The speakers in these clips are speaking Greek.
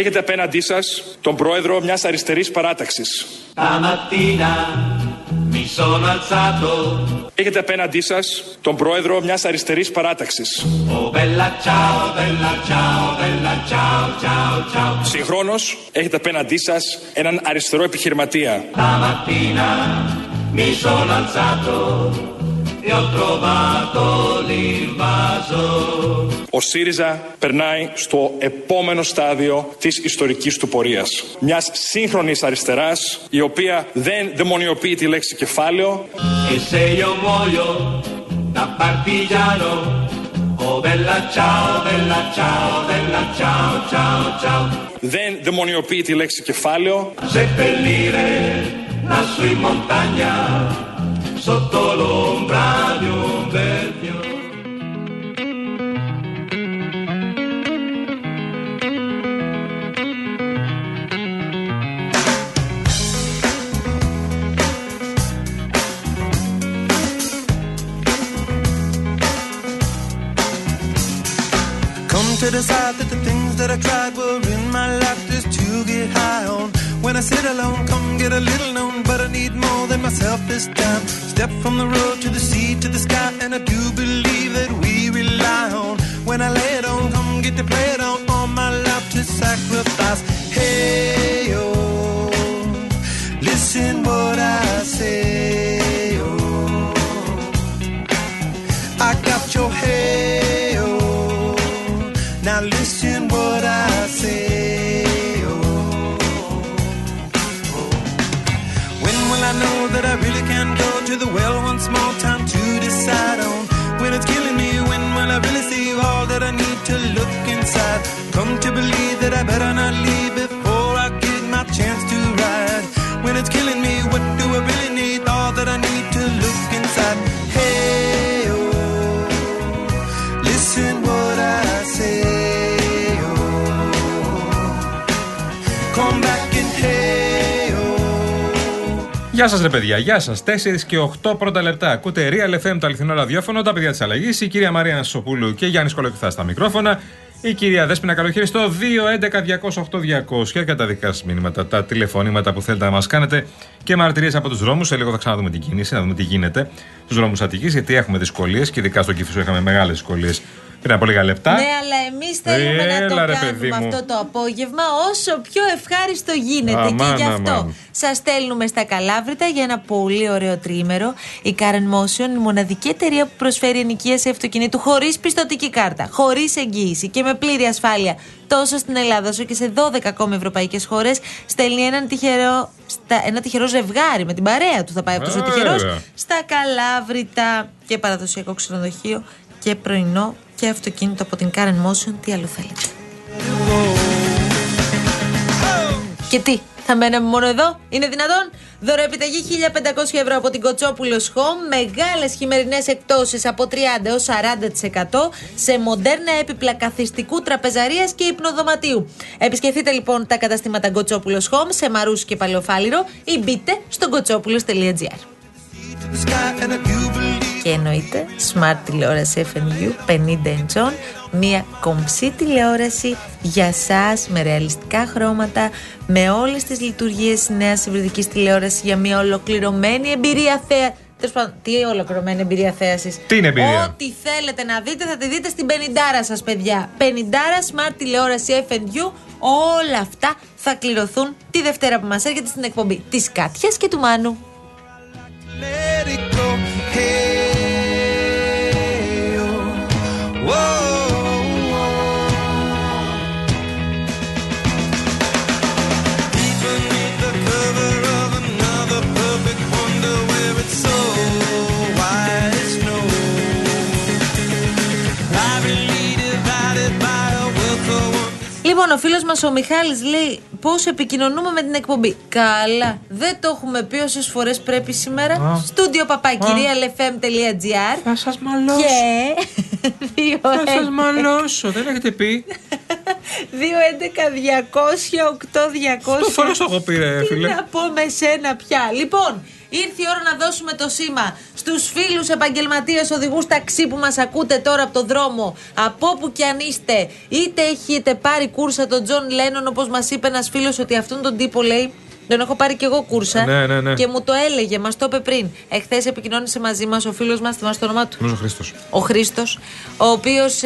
Έχετε απέναντί σας τον πρόεδρο μιας αριστερής παράταξης. Έχετε απέναντί σας τον πρόεδρο μιας αριστερής παράταξης. Συγχρόνως έχετε απέναντί σας έναν αριστερό επιχειρηματία. Ο ΣΥΡΙΖΑ περνάει στο επόμενο στάδιο της ιστορικής του πορείας. Μιας σύγχρονης αριστεράς, η οποία δεν δαιμονιοποιεί τη λέξη κεφάλαιο. Δεν δαιμονιοποιεί τη λέξη κεφάλαιο. Sotto l'ombra di un bel fiore. Come to decide that the things that I tried were in my life just to get high on. When I sit alone, come get a little known, but I than myself this time. Step from the road to the sea to the sky, and I do believe that we rely on. When I lay it on, come get to play it on, all my life to sacrifice. Hey, oh, Γεια σας, ρε παιδιά, γεια σας. 4 και 8 πρώτα λεπτά. Ακούτε Real FM, το αληθινό ραδιόφωνο, τα παιδιά της αλλαγής. Η κυρία Μαρία Νασοπούλου και Γιάννης Κολοκυθά στα μικρόφωνα. Η κυρία Δέσπινα Καλοχήρη στο 211-208-200 για τα δικά σας μηνύματα, τα τηλεφωνήματα που θέλετε να μας κάνετε και μαρτυρίες από τους δρόμους. Σε λίγο θα ξαναδούμε την κίνηση, να δούμε τι γίνεται στους δρόμους Αττικής, γιατί έχουμε δυσκολίες και ειδικά στο Κύφισο είχαμε μεγάλες δυσκολίες πριν από λίγα λεπτά. Ναι, αλλά εμείς θέλουμε να το Έλα, ρε, κάνουμε παιδί μου. αυτό το απόγευμα όσο πιο ευχάριστο γίνεται. και Αμάν, γι' αυτό αμάν. σας στέλνουμε στα Καλάβρητα για ένα πολύ ωραίο τρίμερο. Η Karen Motion, η μοναδική εταιρεία που προσφέρει ενοικίαση αυτοκινήτου χωρίς πιστοτική κάρτα, χωρίς εγγύηση και με πλήρη ασφάλεια τόσο στην Ελλάδα όσο και σε 12 ακόμη ευρωπαϊκές χώρες. Στέλνει έναν τυχερό, στα, ένα τυχερό ζευγάρι με την παρέα του. Θα πάει αυτός ο Βέβαια. τυχερός στα Καλάβρητα και παραδοσιακό ξενοδοχείο και πρωινό και αυτοκίνητο από την Karen Motion. Τι άλλο θέλετε. Και τι, θα μέναμε μόνο εδώ, είναι δυνατόν; Δωροεπιταγή 1500 ευρώ από την Κοτσόπουλος Home, μεγάλες χειμερινές εκτόσεις από 30 έως 40% σε μοντέρνα έπιπλα καθιστικού τραπεζαρίας και υπνοδωματίου. Επισκεφτείτε λοιπόν τα καταστήματα Κοτσόπουλος Home σε Μαρούσι και Παλαιοφάλιρο ή μπείτε στο κοτσόπουλος.gr. Και εννοείται Smart τηλεόραση FNU 50 inch Μια κομψή τηλεόραση για σας με ρεαλιστικά χρώματα Με όλες τις λειτουργίες της νέας υβριδικής τηλεόρασης Για μια ολοκληρωμένη εμπειρία θέα. Τέλος πάντων, τι ολοκληρωμένη εμπειρία θέασης Τι είναι εμπειρία; Ό,τι θέλετε να δείτε θα τη δείτε στην 50 σας παιδιά. 50 Smart τηλεόραση FNU Όλα αυτά θα κληρωθούν τη Δευτέρα που μας έρχεται στην εκπομπή Της Κάτιας και του Μάνου Λοιπόν, ο φίλος μας ο Μιχάλης λέει πώς επικοινωνούμε με την εκπομπή. Καλά. Δεν το έχουμε πει όσες φορές πρέπει σήμερα. Α. Στούντιο παπάκι realfm.gr Θα σας μαλώσω. και. 2, Θα σας μαλώσω, δεν έχετε πει. 2, 11, 200, 8, 200. Το φορές το έχω πει, ρε Τι φίλε. να πω με σένα πια. Λοιπόν, ήρθε η ώρα να δώσουμε το σήμα Στους φίλους επαγγελματίες οδηγούς ταξί που μας ακούτε τώρα από το δρόμο, από όπου κι αν είστε, είτε έχετε πάρει κούρσα τον Τζον Λένον, όπως μας είπε ένας φίλος ότι αυτόν τον τύπο λέει. Τον έχω πάρει κι εγώ κούρσα Ναι, ναι, ναι. και μου το έλεγε, μας το είπε πριν. Εχθές επικοινώνησε μαζί μας ο φίλος μας, θυμάσαι το όνομά του; Νομίζω ο Χρήστος. ο Χρήστος, ο οποίος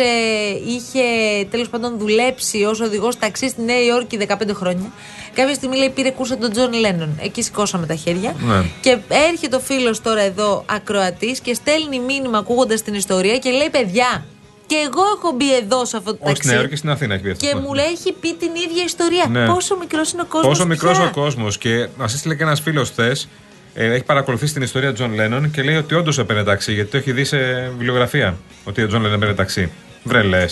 είχε τέλος πάντων δουλέψει ως οδηγός ταξί στη Νέα Υόρκη 15 χρόνια. Κάποια στιγμή λέει πήρε κούρσα τον Τζον Λένον. Εκεί σηκώσαμε τα χέρια. Ναι. Και έρχεται ο φίλος τώρα εδώ ακροατής και στέλνει μήνυμα ακούγοντας την ιστορία και λέει: Παιδιά, και εγώ έχω μπει εδώ σε αυτό το ταξίδι. Στην Νέα και στην Αθήνα έχει μπει αυτό. Και μου λέει, έχει πει την ίδια ιστορία. Ναι. Πόσο μικρός είναι ο κόσμος. Πόσο μικρός ο κόσμος. Και μας έστειλε και ένας φίλος χθες. Ε, έχει παρακολουθήσει την ιστορία Τζον Λένον και λέει ότι όντως έπαιρνε ταξί. Γιατί το έχει δει σε βιβλιογραφία. Ότι ο Τζον Λένον έπαιρνε ταξί. Βρελέ.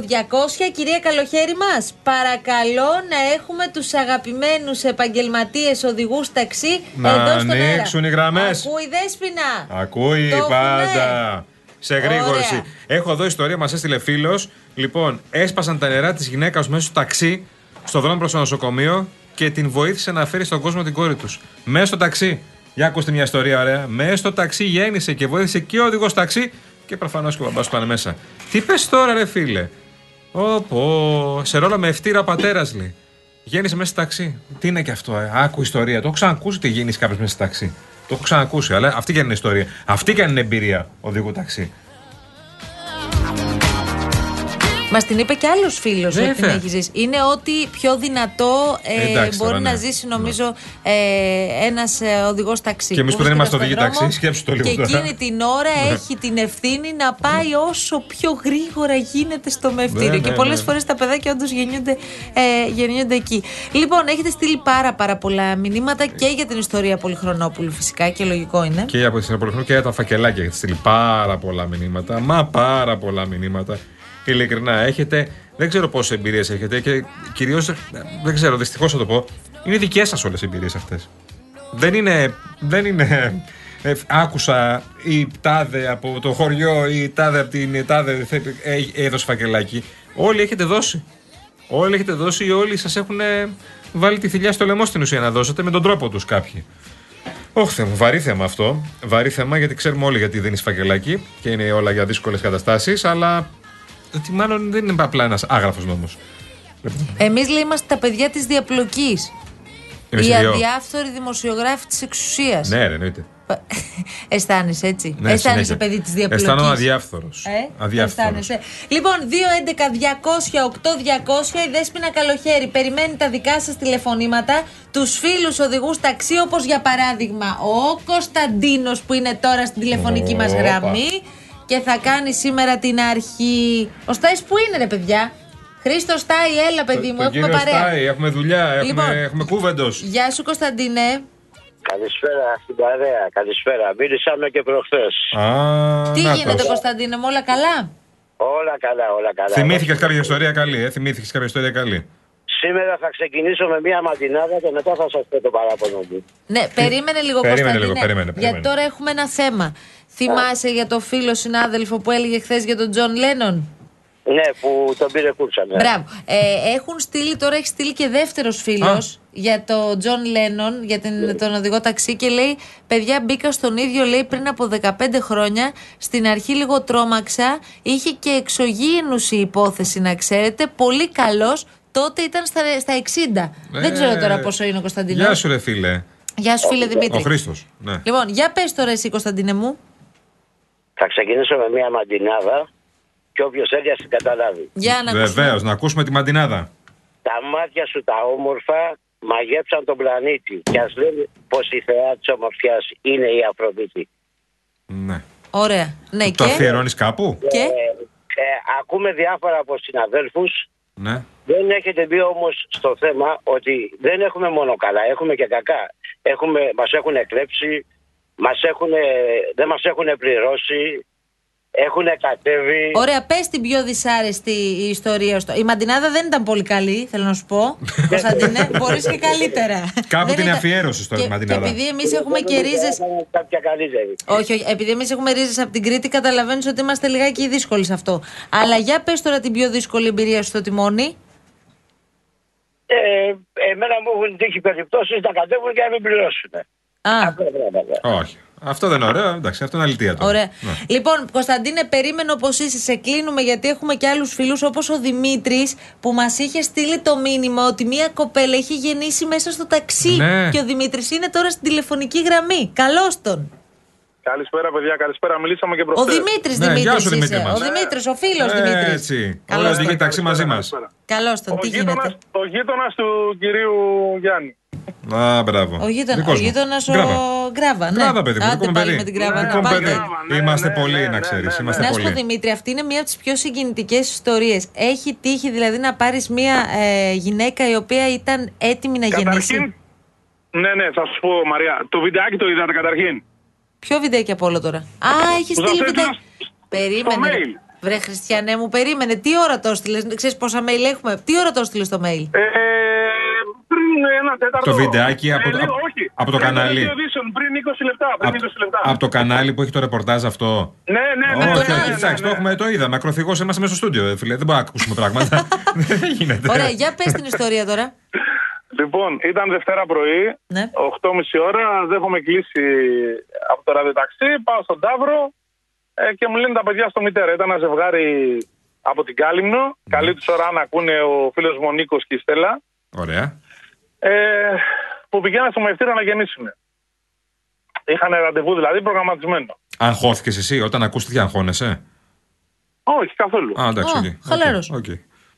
200 Κυρία Καλοχέρη μας. παρακαλώ να έχουμε τους αγαπημένους επαγγελματίες οδηγούς ταξί να εδώ στον αέρα. Να ανοίξουν οι γραμμές. Ακούει δέσπινα. Ακούει Το πάντα. Έχουμε. Σε γρήγορση. Ωραία. Έχω εδώ ιστορία, μας έστειλε φίλος. Λοιπόν, έσπασαν τα νερά της γυναίκας μέσα στο ταξί, στο δρόμο προς το νοσοκομείο και την βοήθησε να φέρει στον κόσμο την κόρη τους. Μέσα στο ταξί. Για ακούστε μια ιστορία, ωραία. Μέσα στο ταξί γέννησε και βοήθησε και ο οδηγός ταξί και προφανώς και ο μπαμπάς πάνε μέσα. Τι πες τώρα, ρε φίλε; Όπω, σε ρόλο με ευτήρα πατέρας λέει. Γέννησε μέσα στο ταξί. Τι είναι και αυτό, ε; άκου ιστορία. Το έχω ξανακούσει ότι γέννησε κάποιος μέσα στο ταξί. Το έχω ξανακούσει, αλλά αυτή και αν είναι ιστορία. Αυτή και αν είναι εμπειρία οδηγού ταξί. Μα την είπε και άλλος φίλος ότι την Βέβαια. έχει ζήσει. Είναι ότι πιο δυνατό ε, Εντάξει, μπορεί τώρα, ναι. να ζήσει, νομίζω, ε, ένας ε, οδηγός ταξί. Και εμείς που δεν βρίσκεται είμαστε στον οδηγοί δρόμο ταξί, σκέψου το λίγο Και τώρα. εκείνη την ώρα έχει την ευθύνη να πάει όσο πιο γρήγορα γίνεται στο μευτήριο. Ναι, και ναι, πολλές ναι. φορές τα παιδάκια όντως γεννιούνται, ε, γεννιούνται εκεί. Λοιπόν, έχετε στείλει πάρα, πάρα πολλά μηνύματα και για την ιστορία Πολυχρονόπουλου, φυσικά και λογικό είναι. Και από τη Συνεπολιχνού και για τα φακελάκια έχετε στείλει πάρα πολλά μηνύματα. Μα πάρα πολλά μηνύματα. Ειλικρινά έχετε. Δεν ξέρω πόσες εμπειρίες έχετε και κυρίως. Δεν ξέρω, δυστυχώς θα το πω. Είναι δικές σας όλες οι εμπειρίες αυτές. Δεν είναι. Δεν είναι. ε, άκουσα η τάδε από το χωριό ή η τάδε από την τάδε θε- ε, έδωσε φακελάκι. Όλοι έχετε δώσει. Όλοι έχετε δώσει ή όλοι σας έχουν ε, βάλει τη θηλιά στο λαιμό στην ουσία να δώσετε με τον τρόπο τους κάποιοι. Όχι, θέμα, βαρύ θέμα αυτό. Βαρύ θέμα γιατί ξέρουμε όλοι γιατί δεν είναι φακελάκι και είναι όλα για δύσκολες καταστάσεις, αλλά ότι μάλλον δεν είναι απλά ένας άγραφος νόμος. Εμείς λέει είμαστε τα παιδιά της διαπλοκής. Είναι Οι σε δύο. αδιάφθοροι δημοσιογράφοι της εξουσίας. Ναι, ρε, εννοείται. Αισθάνεσαι έτσι. Ναι, Αισθάνεσαι συνέχεια. παιδί της διαπλοκής. Αισθάνομαι αδιάφθορος. Ε, αισθάνεσαι. Λοιπόν, 2-11-200-8-200 η Δέσποινα Καλοχέρη περιμένει τα δικά σας τηλεφωνήματα, τους φίλους οδηγούς ταξί, όπως για παράδειγμα ο Κωνσταντίνος που είναι τώρα στην τηλεφωνική μας Όπα. γραμμή και θα κάνει σήμερα την αρχή. Ο Στάις που είναι, ρε παιδιά; Χρήστος Στάι, έλα, παιδί μου, Το έχουμε κύριο παρέα. Στάι, έχουμε δουλειά, έχουμε, Λοιπόν. έχουμε κούβεντος. Γεια σου, Κωνσταντίνε. Καλησπέρα στην παρέα, καλησπέρα. Μιλήσαμε και προχθές. Τι γίνεται, Κωνσταντίνε, μου όλα καλά; Όλα καλά, όλα καλά. Θυμήθηκες κάποια ιστορία καλή, ε; Θυμήθηκες κάποια ιστορία καλή; Σήμερα θα ξεκινήσω με μία μαντινάδα και μετά θα σας πω το παράπονο μου. Ναι, περίμενε λίγο Περίμενε Κωνσταντίνε. λίγο, περίμενε, Γιατί περίμενε. τώρα έχουμε ένα θέμα. Θυμάσαι για το φίλο συνάδελφο που έλεγε χθες για τον Τζον Λένον; Ναι, που τον πήρε κούρσα. Ναι. Μπράβο. Ε, έχουν στείλει, τώρα έχει στείλει και δεύτερος φίλος Α. για τον Τζον Λένον, για την, τον οδηγό ταξί και λέει: Παιδιά, μπήκα στον ίδιο, λέει, πριν από 15 χρόνια. Στην αρχή λίγο τρόμαξα. Είχε και εξωγήινους η υπόθεση, να ξέρετε. Πολύ καλός. Τότε ήταν στα, στα 60. Δεν ξέρω τώρα πόσο είναι ο Κωνσταντινός. Ε, Γεια σου, ρε φίλε. Γεια σου, φίλε Δημήτρη. Ο Χρήστος. Ναι. Λοιπόν, για πες τώρα εσύ, Κωνσταντίνε μου. Θα ξεκινήσω με μία μαντινάδα και όποιος θέλει ας την καταλάβει. Για να ακούσουμε. Βεβαίως, να ακούσουμε τη μαντινάδα. Τα μάτια σου τα όμορφα μαγέψαν τον πλανήτη και ας λένε πως η θεά της ομορφιάς είναι η Αφροδίτη. Ναι. Ωραία. Ναι, Το και; αφιερώνεις κάπου; και... Ε, ε, ακούμε διάφορα από συναδέλφους Ναι. Δεν έχετε μπει όμως στο θέμα ότι δεν έχουμε μόνο καλά, έχουμε και κακά. Έχουμε, μας έχουν εκλέψει, μας έχουν, δεν μας έχουν πληρώσει, έχουν κατέβει. Ωραία, πες την πιο δυσάρεστη η ιστορία σου. Η μαντινάδα δεν ήταν πολύ καλή, θέλω να σου πω. Κωνσταντίνε, μπορείς και καλύτερα. Κάπου Δεν την ήταν- αφιέρωσες τώρα και- τη μαντινάδα. Και επειδή εμείς έχουμε και ρίζε. Έκανε Κάποια καλύτερη. Όχι, όχι. Επειδή εμείς έχουμε ρίζες από την Κρήτη, καταλαβαίνεις ότι είμαστε λιγάκι δύσκολοι σε αυτό. Αλλά για πες τώρα την πιο δύσκολη εμπειρία σου στο τιμόνι. Ε, Ε, εμένα μου έχουν τύχει περιπτώσεις να κατέβουν και να μην πληρώσουν. Α, Αυτά πράγματα. Όχι. Αυτό δεν είναι ωραίο. Εντάξει, αυτό είναι αλητία τώρα. Ωραία. Ναι. Λοιπόν, Κωνσταντίνε, περίμενε όπω είσαι. Σε κλείνουμε γιατί έχουμε και άλλους φίλους όπως ο Δημήτρης που μας είχε στείλει το μήνυμα ότι μία κοπέλα έχει γεννήσει μέσα στο ταξί. Ναι. Και ο Δημήτρης είναι τώρα στην τηλεφωνική γραμμή. Καλώς τον. Καλησπέρα, παιδιά. Καλησπέρα. Μιλήσαμε και Ο προχθές. Δημήτρης Ναι, Δημήτρης γεια σου, Δημήτρης είσαι. μας. Ο Δημήτρης, ο φίλος Ε, Δημήτρης. Έτσι. Καλώς Όλα τον. οδηγεί ταξί μαζί μας. Καλησπέρα. Καλώς τον. Ο Τι γείτονας, γίνεται. ο γείτονας του κυρίου Γιάννη. Α, μπράβο. Ο γείτονα Δικός ο, μου. γείτονας, ο Γκράβα. Γκράβα. Ναι. Γκράβα, παιδί μου, Άντε δικό μου πάλι παιδί. με την Γκράβα. Ναι, να ναι, πάτε. παιδί. Γκράβα, ναι, Είμαστε ναι, πολλοί, ναι, να ναι, ξέρεις. ναι, Είμαστε Να σου πω πολλοί. Δημήτρη, αυτή είναι μία από τις πιο συγκινητικές ιστορίες. Έχει τύχει δηλαδή να πάρεις μία ε, γυναίκα η οποία ήταν έτοιμη να γεννήσει; Καταρχήν, ναι, ναι, θα σου πω, Μαρία. Το βιντεάκι το είδατε καταρχήν; Ποιο βιντεάκι από όλο τώρα; Α, έχει Που θα στείλεις στείλω βιντεάκι. στο Περίμενε. ρε. mail. Βρε Χριστιανέ μου, περίμενε. Τι ώρα το έστειλες, ξέρεις πόσα mail έχουμε; Τι ώρα το έστειλες στο mail; Ε, πριν ένα τέταρτο. Το βιντεάκι από το- λίγο, από- όχι. από το Πριν κανάλι. Radio Edition, πριν 20 λεπτά. Πριν 20 λεπτά. Από το κανάλι που έχει το ρεπορτάζ αυτό. Ναι, ναι, ναι. Όχι, ναι, όχι, ναι, εντάξει, ναι, το ναι. έχουμε, το είδαμε. Ακροθυγός είμαστε μέσα στο στούντιο, ε, φίλε. Δεν μπορούμε να ακούσουμε πράγματα. Δεν γίνεται. Ωραία, για πες την ιστορία τώρα. Λοιπόν, ήταν Δευτέρα πρωί, Ναι. 8.30 ώρα, δέχομαι κλείσει από το ραδιοταξί, πάω στον Ταύρο ε, και μου λένε τα παιδιά στο μητέρα. Ήταν ένα ζευγάρι από την Κάλυμνο. Καλή τους ώρα να ακούνε ο φίλος μου ο Νίκος και η Στέλλα. Ωραία. Ε, που πηγαίναν στο μαιευτήριο να γεννήσουν. Είχαν ραντεβού δηλαδή προγραμματισμένο. Αγχώθηκες εσύ όταν ακούστηκε αγχώνεσαι; Όχι, καθόλου. Α, εντάξει, Α, οκ. χαλαρός. οκ.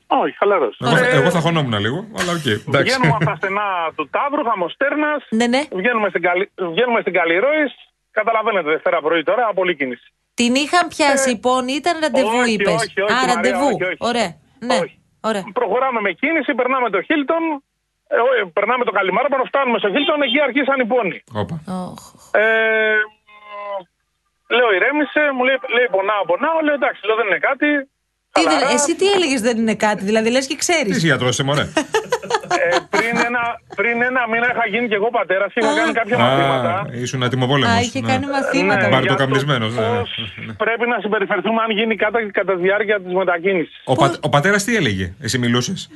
Όχι, χαλαρός. Εγώ, θα- εγώ θα χωνόμουν λίγο, αλλά οκ. εντάξει. Βγαίνουμε από τα στενά του Ταύρου, Χαμοστέρνας. Ναι, ναι. Βγαίνουμε στην, Καλυ... βγαίνουμε στην Καλλιρόης. Καταλαβαίνετε, Δευτέρα πρωί τώρα, πολύ κίνηση. Την είχαν πιάσει οι πόνοι, ήταν ραντεβού, Ε, όχι, είπες; όχι, όχι, Α, Μαρία, ραντεβού. όχι, όχι. Ωραία. Ναι. Όχι. Ωραία. Προχωράμε με κίνηση, περνάμε το Χίλτον. Ε, ε, περνάμε το Καλιμάρπανο, φτάνουμε στο Χίλτον, εκεί αρχίσαν οι πόνοι. Όπα. Οχ. Ε, λέω ηρέμησε, μου λέει, λέει πονάω, πονάω. Λέω εντάξει, λέω δεν είναι κάτι. Τι Χαλαρά. δεν- εσύ τι έλεγες δεν είναι κάτι, δηλαδή λες και ξέρεις. Τι γιατρός είσαι, μωρέ. Ε, πριν, ένα, πριν ένα μήνα είχα γίνει και εγώ πατέρα και είχα κάνει κάποια μαθήματα. Α, ήσουν ατιμοβόλεμος. Α, είχε κάνει μαθήματα. Ναι, Μπαρτοκαμνισμένος, για το ναι, ναι. πώς Πρέπει να συμπεριφερθούμε αν γίνει κατά, κατά τη διάρκεια της μετακίνησης. Ο, πα, ο πατέρας τι έλεγε, εσύ μιλούσες;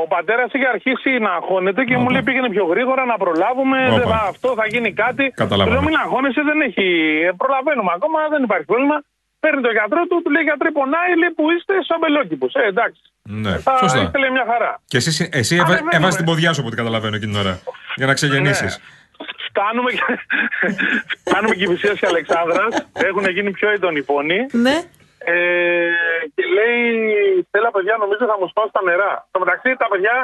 Ο πατέρας είχε αρχίσει να αγχώνεται και μου λέει πήγαινε πιο γρήγορα να προλάβουμε. Όπα. Δεν θα, αυτό θα γίνει κάτι. Καταλαβαίνω. Του λέω μην αγχώνεσαι, δεν έχει. ε, Προλαβαίνουμε ακόμα, δεν υπάρχει πρόβλημα. Παίρνει το γιατρό του, του λέει γιατρέ πονάει, λέει που είστε σαμπελόκηπους. Ε, εντάξει. Ναι, Θα σωστά. είστε λέει μια χαρά. Και εσύ, εσύ έβα, Ανεβαίνουμε. έβαζε την ποδιά σου από ό,τι καταλαβαίνω εκείνη την ώρα. Για να ξεγεννήσεις. Ναι. Φτάνουμε, και... Φτάνουμε Κηφισίας και Αλεξάνδρας. Έχουν γίνει πιο έντονοι πόνοι. Ναι. Ε, και λέει, Στέλλα παιδιά νομίζω θα μου σπάσουν τα νερά. Στο μεταξύ τα παιδιά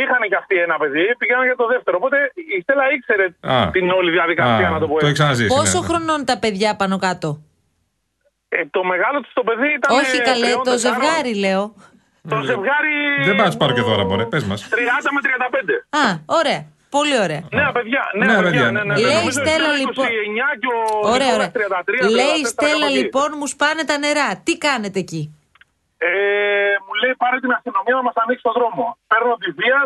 είχαν και αυτοί ένα παιδί, πήγαιναν για το δεύτερο. Οπότε η Στέλλα ήξερε Α. την όλη διαδικασία να το πω το έτσι. έχει ξαναζήσεις. Πόσο ναι, ναι. χρονών τα παιδιά πάνω κάτω; Ε, το μεγάλο του το παιδί ήταν. Όχι καλέ, τριών, το τεσσάρων. ζευγάρι λέω. Το ζευγάρι. Δεν πάω να του πάρω και δώρα, μωρέ, πες μας. 30 με 35. Α, ωραία. Πολύ ωραία. Νέα παιδιά, νέα Νέα παιδιά. παιδιά, Ναι, ναι, ναι. ναι. Λέει η Νομίζω Στέλλα, ήταν λοιπόν. 29 και ο Ωραία, Νικόλας ωραία. 33, Λέει η 34 Στέλλα κάπου εκεί. λοιπόν μου σπάνε τα νερά. Τι κάνετε εκεί; Ε, μου λέει πάρε την αστυνομία να μας ανοίξει τον δρόμο. Παίρνω τη βία,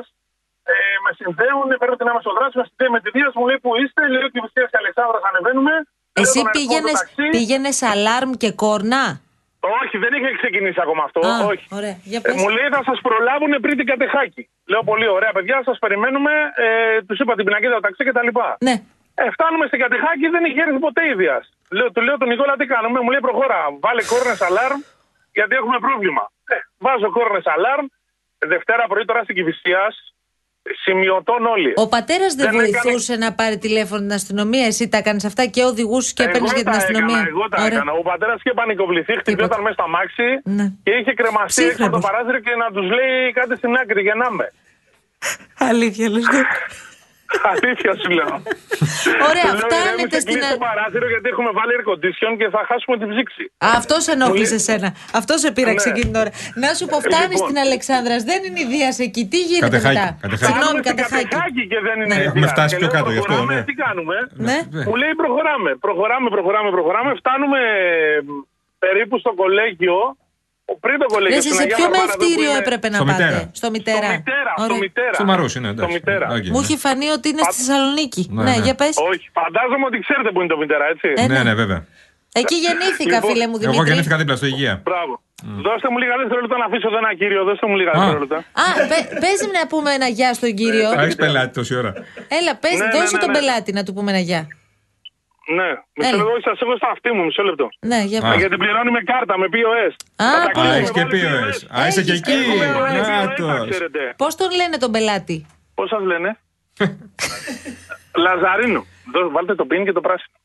ε, με συνδέουν, παίρνω την αμεσοδράση, με συνδέει με τη βία, μου λέει που είστε, λέω ότι Βυσσία και Αλεξάνδρας ανεβαίνουμε. Παίρνω Εσύ τον αριθμό του πήγαινες, ταξί. πήγαινες αλάρμ και κόρνα; Όχι, δεν είχε ξεκινήσει ακόμα αυτό. Α, όχι. ωραία. Για Ε, πες. μου λέει θα σας προλάβουν πριν την κατεχάκη. Λέω πολύ ωραία παιδιά, σας περιμένουμε. Ε, τους είπα την πινακίδα του ταξί κτλ. Ναι. Ε, φτάνουμε στην κατεχάκη, δεν είχε έρθει ποτέ η Δίας. Λέω, του λέω τον Νικόλα τι κάνουμε, μου λέει προχώρα, βάλε κόρνες αλάρμ γιατί έχουμε πρόβλημα. Ε, βάζω κόρνε αλάρμ, Δευτέρα πρωί τώρα στην Κυφυσίας, σημειωτών όλοι. Ο πατέρας δεν, Δεν έκανε- βοηθούσε να πάρει τηλέφωνο την αστυνομία. Εσύ τα έκανες αυτά και οδηγού και έπαιρνες Εγώ για την τα αστυνομία. Έκανα, εγώ τα Ωραία. έκανα. Ο πατέρας είχε πανικοβληθεί, χτυπιόταν μέσα στα μάξι Ναι. και είχε κρεμαστεί έξω από το Ψύχρεμος. παράθυρο και να τους λέει κάτι στην άκρη, γεννάμε. Αλήθεια, λες. Ναι. Αλήθεια σου λέω. Ωραία, Του λέω, φτάνετε «Ηρέμησε, στην. κλείσει το παράθυρο γιατί έχουμε βάλει air condition και θα χάσουμε την ψήξη. Αυτός σε ενόχλησε εσένα. Αυτός σε πείραξε Ναι. εκείνη την ώρα. Να σου πω, φτάνεις Λοιπόν. στην Αλεξάνδρα, δεν είναι η Δίας εκεί. Τι γίνεται Κατεχάκη, μετά; κατεχάκη. Συγγνώμη, Φτάνουμε στην κατεχάκι. Κατεχάκη και δεν είναι Ναι. η Έχουμε Δία. φτάσει Και πιο λέω, κάτω γι' αυτό, προχωράμε, ναι. Τι κάνουμε; Ναι. Ναι. Μου λέει προχωράμε, προχωράμε, προχωράμε, προχωράμε. Φτάνουμε ε, περίπου στο κολέγιο. Πριν το κολέγιο. Λες, στην σε Αγία ποιο Βαρβάρα, εδώ που μαιευτήριο είναι- έπρεπε να Στο πάτε; Μητέρα. Στο μητέρα. Στο μητέρα, στο Ωραία. μητέρα. Στο Μαρούσι, ναι, εντάξει. Στο μητέρα. Οκ, Μου ναι. έχει φανεί ότι είναι στη Θεσσαλονίκη. Ναι, Ναι, ναι. για πες. Όχι, φαντάζομαι ότι ξέρετε που είναι το μητέρα, έτσι. Ε, Ναι, ναι. ναι, βέβαια. Εκεί γεννήθηκα, Λοιπόν, φίλε μου Δημήτρη. Εγώ γεννήθηκα δίπλα στο Υγεία. Μπράβο. Δώστε μου λίγα δευτερόλεπτα να αφήσω εδώ ένα κύριο. Δώστε μου λίγα Α. δευτερόλεπτα. Α, πε- πες να πούμε ένα γεια στον κύριο. Έχεις πελάτη τόση ώρα. Έλα, πες, Ναι, ναι, δώσε ναι, τον ναι. πελάτη να του πούμε ένα γεια. Ναι, μισό Έλα. λεπτό, σας έχω στα αυτή μου, μισό λεπτό. Ναι, για Α. πες. Γιατί πληρώνει με κάρτα, με POS. Α, Τα Α, Α, ταξίδια έχεις και με βάλει POS. Α, είσαι και Έχεις εκεί. και POS. Νάτος. ξέρετε. Πώς τον λένε τον πελάτη; Πώς σας λένε, Λαζαρίνο. Δώ- Βάλτε το πιν και το πράσινο.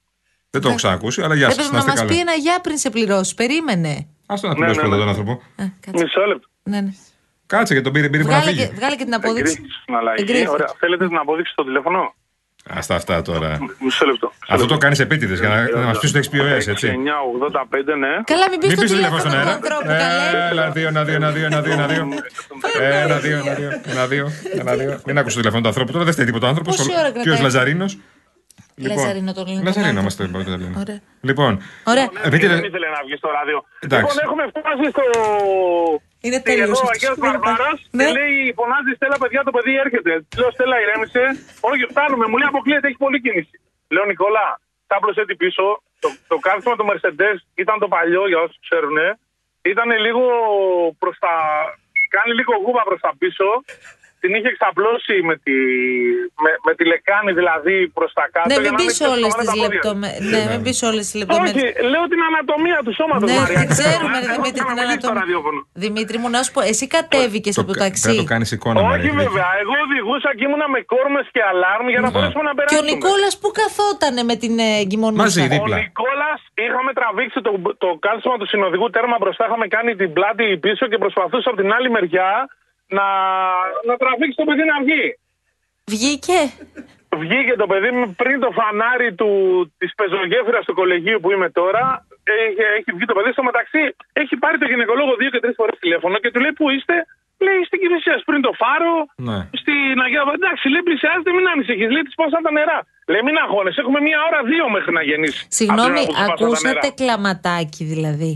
Δεν το έχω ξανακούσει, αλλά γεια Έπρεπε σας. να Να είστε μας πει καλά. ένα γεια πριν σε πληρώσει. Περίμενε. Α το να Ναι, πληρώσει ναι, πρώτα ναι. τον άνθρωπο. Α, κάτσε. Μισό λεπτό. Ναι, ναι. Κάτσε και τον πήρε, πήρε να Βγάλε, φύγει. και, βγάλε και την απόδειξη. Εγκρίθηκε στην αλλαγή. Εγκρίθηκε. Ωραία. Θέλετε την απόδειξη στο τηλέφωνο; Α τα αυτά τώρα. Μισό λεπτό. Αυτό το κάνεις επίτηδες για να, να μας πεις ότι έχει POS, έτσι. 985, ναι. Καλά, μην πεις Μην το πεις το τηλέφωνο τηλέφωνο στον του αέρα. ανθρώπου, καλέ. Έλα, δύο, ένα, δύο, ένα, δύο, ένα, δύο, ένα, δύο. Ένα, δύο, ένα, δύο, ένα, δύο, ένα, δύο. Μην άκουσε το τηλέφωνο του ανθρώπου. Τώρα δεν φταίει τίποτα ο άνθρωπος. Πόση ώρα Κύριο κρατάει; Λαζαρίνος. Λαζαρίνο τον λένε. Λαζαρίνο τον μα το άνθρωπο. λένε. Ωραία. Λοιπόν, Ωραία. επειδή. Δεν ήθελε να βγει στο ράδιο. Εντάξει. Λοιπόν, έχουμε φτάσει στο. Είναι Στη- τέλειος Εδώ ο αυτός. Αγίας Βαρβάρας Ναι. και λέει: Φωνάζει η Στέλλα, παιδιά, το παιδί έρχεται. Της Λέω: Στέλλα, ηρέμησε. Όχι, φτάνουμε. Μου λέει: Αποκλείεται, έχει πολλή κίνηση. Λέω: Νικόλα, τάπλωσε την πίσω. Το, το κάθισμα του Mercedes ήταν το παλιό για όσους ξέρουν. Ήταν λίγο προς τα. Κάνει λίγο γούβα προς τα πίσω. Την είχε εξαπλώσει με τη, με, με τη λεκάνη δηλαδή προς τα κάτω. Ναι, για μην να πεις μην όλες ξεσπάνε τις τα πόδια. λεπτομέρειε. Ναι, μην πεις όλες τις Όχι, λεπτομέρειε. λέω την ανατομία του σώματος, Ναι, Μαρία. την ξέρουμε, ρε Εγώ Δημήτρη, ήθελα την να μιλήσω στο ανατομία. ραδιόφωνο. Δημήτρη μου, να σου πω, εσύ κατέβηκες Το από το κα- ταξί. Πρέπει να το κάνεις εικόνα, Όχι Μαρία. βέβαια, εγώ οδηγούσα και ήμουνα με κόρμες και αλάρμ για να μπορέσουμε να Και ο περάσουμε. Νικόλας που καθότανε με την ε, εγκυμονούσα. Μαζί, Ο δίπλα. Νικόλας είχαμε τραβήξει το, το κάθισμα του συνοδηγού τέρμα μπροστά, είχαμε κάνει την πλάτη πίσω και προσπαθούσα από την άλλη μεριά να, να τραβήξει το παιδί να βγει. Βγήκε. Βγήκε το παιδί μου πριν το φανάρι του, της πεζογέφυρας του κολεγίου που είμαι τώρα. Έχει, έχει βγει το παιδί. Στο μεταξύ έχει πάρει το γυναικολόγο δύο και τρεις φορές τηλέφωνο και του λέει πού είστε; Λέει στην Κυφυσίας, πριν το φάρο, Ναι. στην Αγία Βα- Εντάξει, λέει πλησιάζεται, μην ανησυχείς. Λέει της σπάσαν τα νερά. Λέει μην αγώνες, έχουμε μία ώρα δύο μέχρι να γεννήσεις. Συγγνώμη, Από την ώρα που σπάσαν τα ακούσατε νερά. κλαματάκι δηλαδή.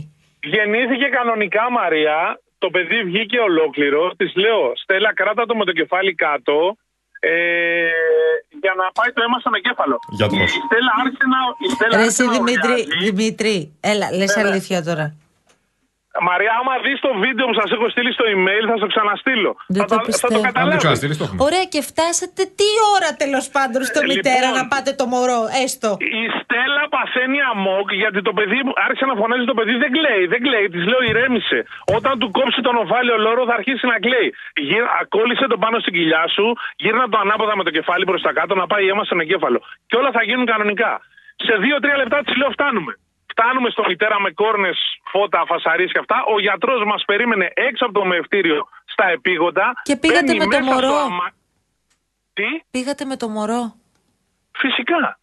Γεννήθηκε κανονικά Μαρία. Το παιδί βγήκε ολόκληρο. Της λέω, Στέλλα, κράτα το με το κεφάλι κάτω. Ε, για να πάει το αίμα στον εγκέφαλο. Γιατρός. Η Στέλλα άρχισε να. Η Στέλλα Ρε άρχισε εσύ να Δημήτρη, ουρλιάζει. Δημήτρη, έλα, λες Ναι, ναι. αλήθεια τώρα. Μαρία, άμα δεις το βίντεο που σας έχω στείλει στο email, θα στο ξαναστείλω. Δεν θα, το θα, θα πιστεύω. το Αν το καταλάβει. ξαναστείλεις, το έχουμε. Ωραία, και φτάσατε τι ώρα τέλος πάντων στο Ε, μητέρα λοιπόν. να πάτε το μωρό, έστω. Η Στέλλα παθαίνει αμόκ γιατί το παιδί μου άρχισε να φωνάζει το παιδί δεν κλαίει, δεν κλαίει. Της λέω ηρέμησε. Όταν του κόψει τον οφάλιο λόρο θα αρχίσει να κλαίει. Γύρ- Κόλλησε τον πάνω στην κοιλιά σου, γύρνα το ανάποδα με το κεφάλι προς τα κάτω να πάει αίμα στον εγκέφαλο. Και όλα θα γίνουν κανονικά. Σε 2-3 λεπτά της λέω φτάνουμε. Φτάνουμε στο μητέρα με κόρνες, φώτα, φασαρίες και αυτά. Ο γιατρός μας περίμενε έξω από το μευτήριο στα επίγοντα. Και πήγατε Μπαίνει με το μέσα στο μωρό. αμα- Τι; Πήγατε με το μωρό. Φυσικά.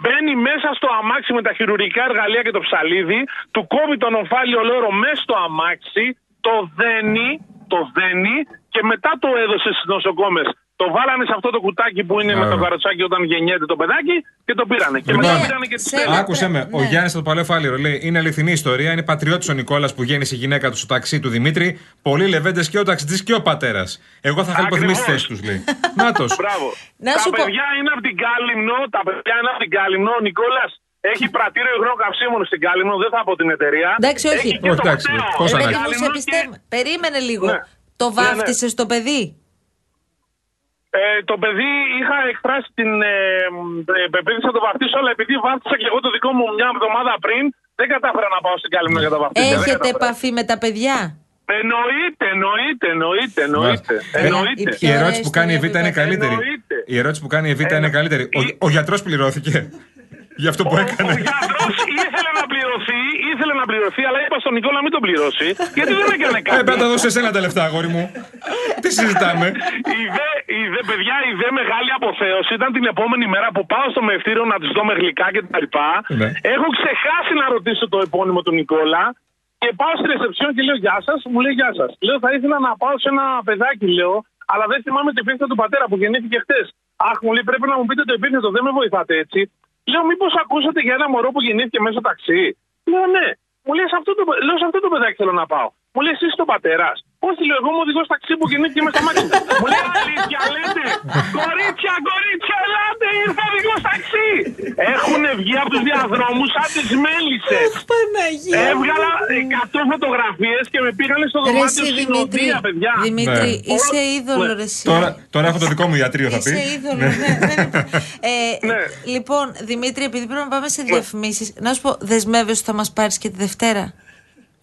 Μπαίνει μέσα στο αμάξι με τα χειρουργικά εργαλεία και το ψαλίδι, του κόβει τον ομφάλιο λόρο μέσα στο αμάξι, το δένει, το δένει και μετά το έδωσε στις νοσοκόμες. Το βάλανε σε αυτό το κουτάκι που είναι με Άρα. το καροτσάκι όταν γεννιέται το παιδάκι και το πήρανε. Και Λοιπόν, μετά Ναι, πήρανε και τη σε- Στέλλα. Άκουσε με, ο Ναι. Γιάννης από το Παλαιό Φάληρο λέει: Είναι αληθινή ιστορία. Είναι πατριώτης ο Νικόλας που γέννησε η γυναίκα του στο ταξί του Δημήτρη. Πολλοί λεβέντες και ο ταξιτζής και ο πατέρας. Εγώ θα είχα υποθυμίσει τη Ακριβώς. θέση τους, λέει. Νάτο. Μπράβο. Να τα σου πω- παιδιά είναι από την Κάλυμνο, τα παιδιά είναι από την Κάλυμνο. Ο Νικόλας έχει πρατήριο υγρών καυσίμων στην Κάλυμνο, δεν θα πω την εταιρεία. Εντάξει, όχι. Έχει και Όχι, το εντάξει, κταίο. πώς Ρε θα παιδί να- μου, σε Κάλυμνο πιστεύω. και- Περίμενε λίγο. Ναι. Το Ναι, ναι. βάφτισες στο παιδί; Ε, το παιδί είχα εκφράσει την ε, ε, πεποίθηση να το βαφτίσω, αλλά επειδή βάφτισα και εγώ το δικό μου μια εβδομάδα πριν, δεν κατάφερα να πάω στην Κάλυμνο για τα βαφτίσια. δεν Έχετε κατάφερα. επαφή με τα παιδιά; Εννοείται, εννοείται, εννοείται, εννοείται. Ε, εννοείται. η Η Ωραία ερώτηση που κάνει η Β ιστορία είναι που καλύτερη. Εννοείται. Η ερώτηση που κάνει η Β είναι Ε, καλύτερη. Ο, η- ο γιατρός πληρώθηκε για αυτό που Ο, έκανε. ο γιατρός ήθελε να πληρωθεί, ήθελε να πληρωθεί, αλλά είπα στον Νικόλα να μην τον πληρώσει, γιατί δεν έκανε Ε, πρέπει να κάτι. τα δώσεις εσένα τα λεφτά, αγόρι μου. Τι συζητάμε; Η δε, η δε, παιδιά, η δε μεγάλη αποθέωση ήταν την επόμενη μέρα που πάω στο μευτήριο να της δω με γλυκά και τα λοιπά. Ναι. Έχω ξεχάσει να ρωτήσω το επώνυμο του Νικόλα και πάω στη ρεσεψιόν και λέω Γεια σας, μου λέει Γεια σας. Λέω Θα ήθελα να πάω σε ένα παιδάκι, λέω, αλλά δεν θυμάμαι την επίθεση του πατέρα που γεννήθηκε χτε. Αχ, μου λέει Πρέπει να μου πείτε το επίθετο, δεν με βοηθάτε έτσι. Λέω Μήπως ακούσατε για ένα μωρό που γεννήθηκε μέσα στο ταξί. Λέω Ναι. Μου λέει σε αυτό το, λέω, σε αυτό το παιδάκι θέλω να πάω. Μου λέει Εσύ είσαι ο πατέρας. Όχι, λέω, εγώ είμαι οδηγός ταξί που κινείται και είμαι στα μάξι. Μου λέει αλήθεια, λέτε. Κορίτσια, κορίτσια, ελάτε, ήρθε οδηγός ταξί. Έχουν βγει από τους διαδρόμους σαν τις μέλισσες. Παναγία. Έβγαλα 100 φωτογραφίες και με πήγανε στο Ρε δωμάτιο εσύ, Δημήτρη, συνοδεία, παιδιά. Δημήτρη, Ναι. είσαι Όλο- είδωλο Ναι. ρε εσύ. Τώρα, τώρα έχω το δικό μου ιατρείο, θα πεις. Είσαι είδωλο, ναι. δεν υπάρχει. Ε, Ναι. Λοιπόν, Δημήτρη, επειδή πρέπει να πάμε σε διαφημίσεις, να σου πω, δεσμεύεσαι ότι θα μας πάρεις και τη Δευτέρα;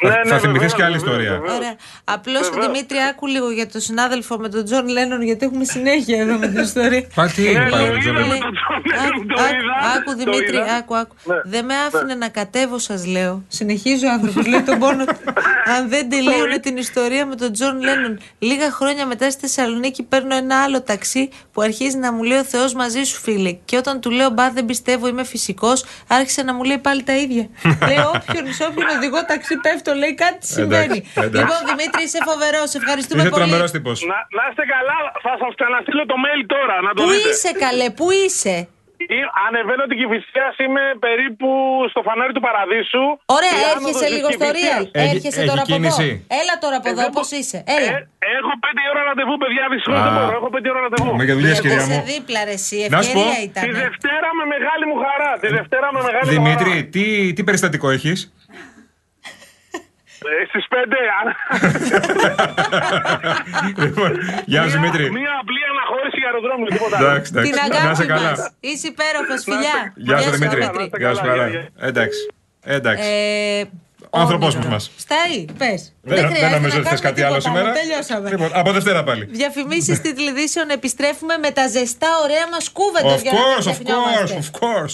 Ναι, Θα- ναι, θα θυμηθείς βεβαίως, και άλλη βεβαίως, ιστορία. βεβαίως. Ωραία. Απλώς Βεβαίως. Δημήτρη, άκου λίγο για τον συνάδελφο με τον Τζον Λένον, γιατί έχουμε συνέχεια εδώ με την ιστορία. Πα τι Ναι, είναι πάλι το ο είδα Τζον με Λένον; τον Τζον Άκου, Λένον, το άκου, είδα, άκου, το Δημήτρη, είδα. άκου, άκου. Ναι, Δεν με άφηνε να κατέβω, σας λέω. Συνεχίζει ο άνθρωπος, λέει τον πόνο του. Αν δεν τελείωνε την ιστορία με τον Τζον Λένον. Λίγα χρόνια μετά στη Θεσσαλονίκη παίρνω ένα άλλο ταξί που αρχίζει να μου λέει ο Θεός μαζί σου, φίλε. Και όταν του λέω μπα δεν πιστεύω, είμαι φυσικός, άρχισε να μου λέει πάλι τα ίδια. λέει όποιον, σε όποιον οδηγό ταξί πέφτω, λέει κάτι συμβαίνει. εντάξει. Λοιπόν, Δημήτρη, είσαι φοβερός. Ευχαριστούμε Είσαι πολύ. τρομερός τύπος. Να, να είστε καλά, θα σας ξαναστείλω το mail τώρα, να το Πού δείτε. είσαι, καλέ, πού είσαι; Ή- Ανεβαίνω την Κηφισίας, είμαι περίπου στο φανάρι του Παραδείσου. Ωραία, Η άνοδος έρχεσαι της λίγο στο Κηφισίας. Real. Έχει- Έρχεσαι έχει τώρα από κίνηση; εδώ. Έλα τώρα από Ε, εδώ, δεν πώς μπο- είσαι. Έλα. Ε, έχω πέντε ώρα ραντεβού, παιδιά, δυστυχώς Α. δεν μπορώ. Έχω πέντε ώρα ραντεβού. Με για δουλειές, κυρία Είσαι μου. δίπλα, ρε, εσύ. Να σου πω. Ευκαιρία ήταν. Τη Δευτέρα με μεγάλη μου χαρά. Τη Δευτέρα με μεγάλη μου Δημήτρη, χαρά. τι, τι περιστατικό έχεις; Ε, Στις πέντε. λοιπόν, γεια σου Μία- Δημήτρη. Μία απλή αναχώρηση για αεροδρόμιο, τίποτα άλλο. Εντάξει, εντάξει. Την Να είσαι αγάπη καλά. μας. Είσαι υπέροχος, φιλιά. Γεια σου Δημήτρη. Να είστε Γεια σου καλά, χαρά. γεια, γεια. Εντάξει. Εντάξει. Ε, Ο άνθρωπός όνειρο. μας. Σταεί, πες. Δεν, δεν νομίζω ότι θες κάτι άλλο σήμερα. Τελειώσαμε. Λοιπόν, από Δευτέρα πάλι. Διαφημίσεις τίτλοι ειδήσεων επιστρέφουμε με τα ζεστά ωραία μας κούβεντα Of course, of course, of course.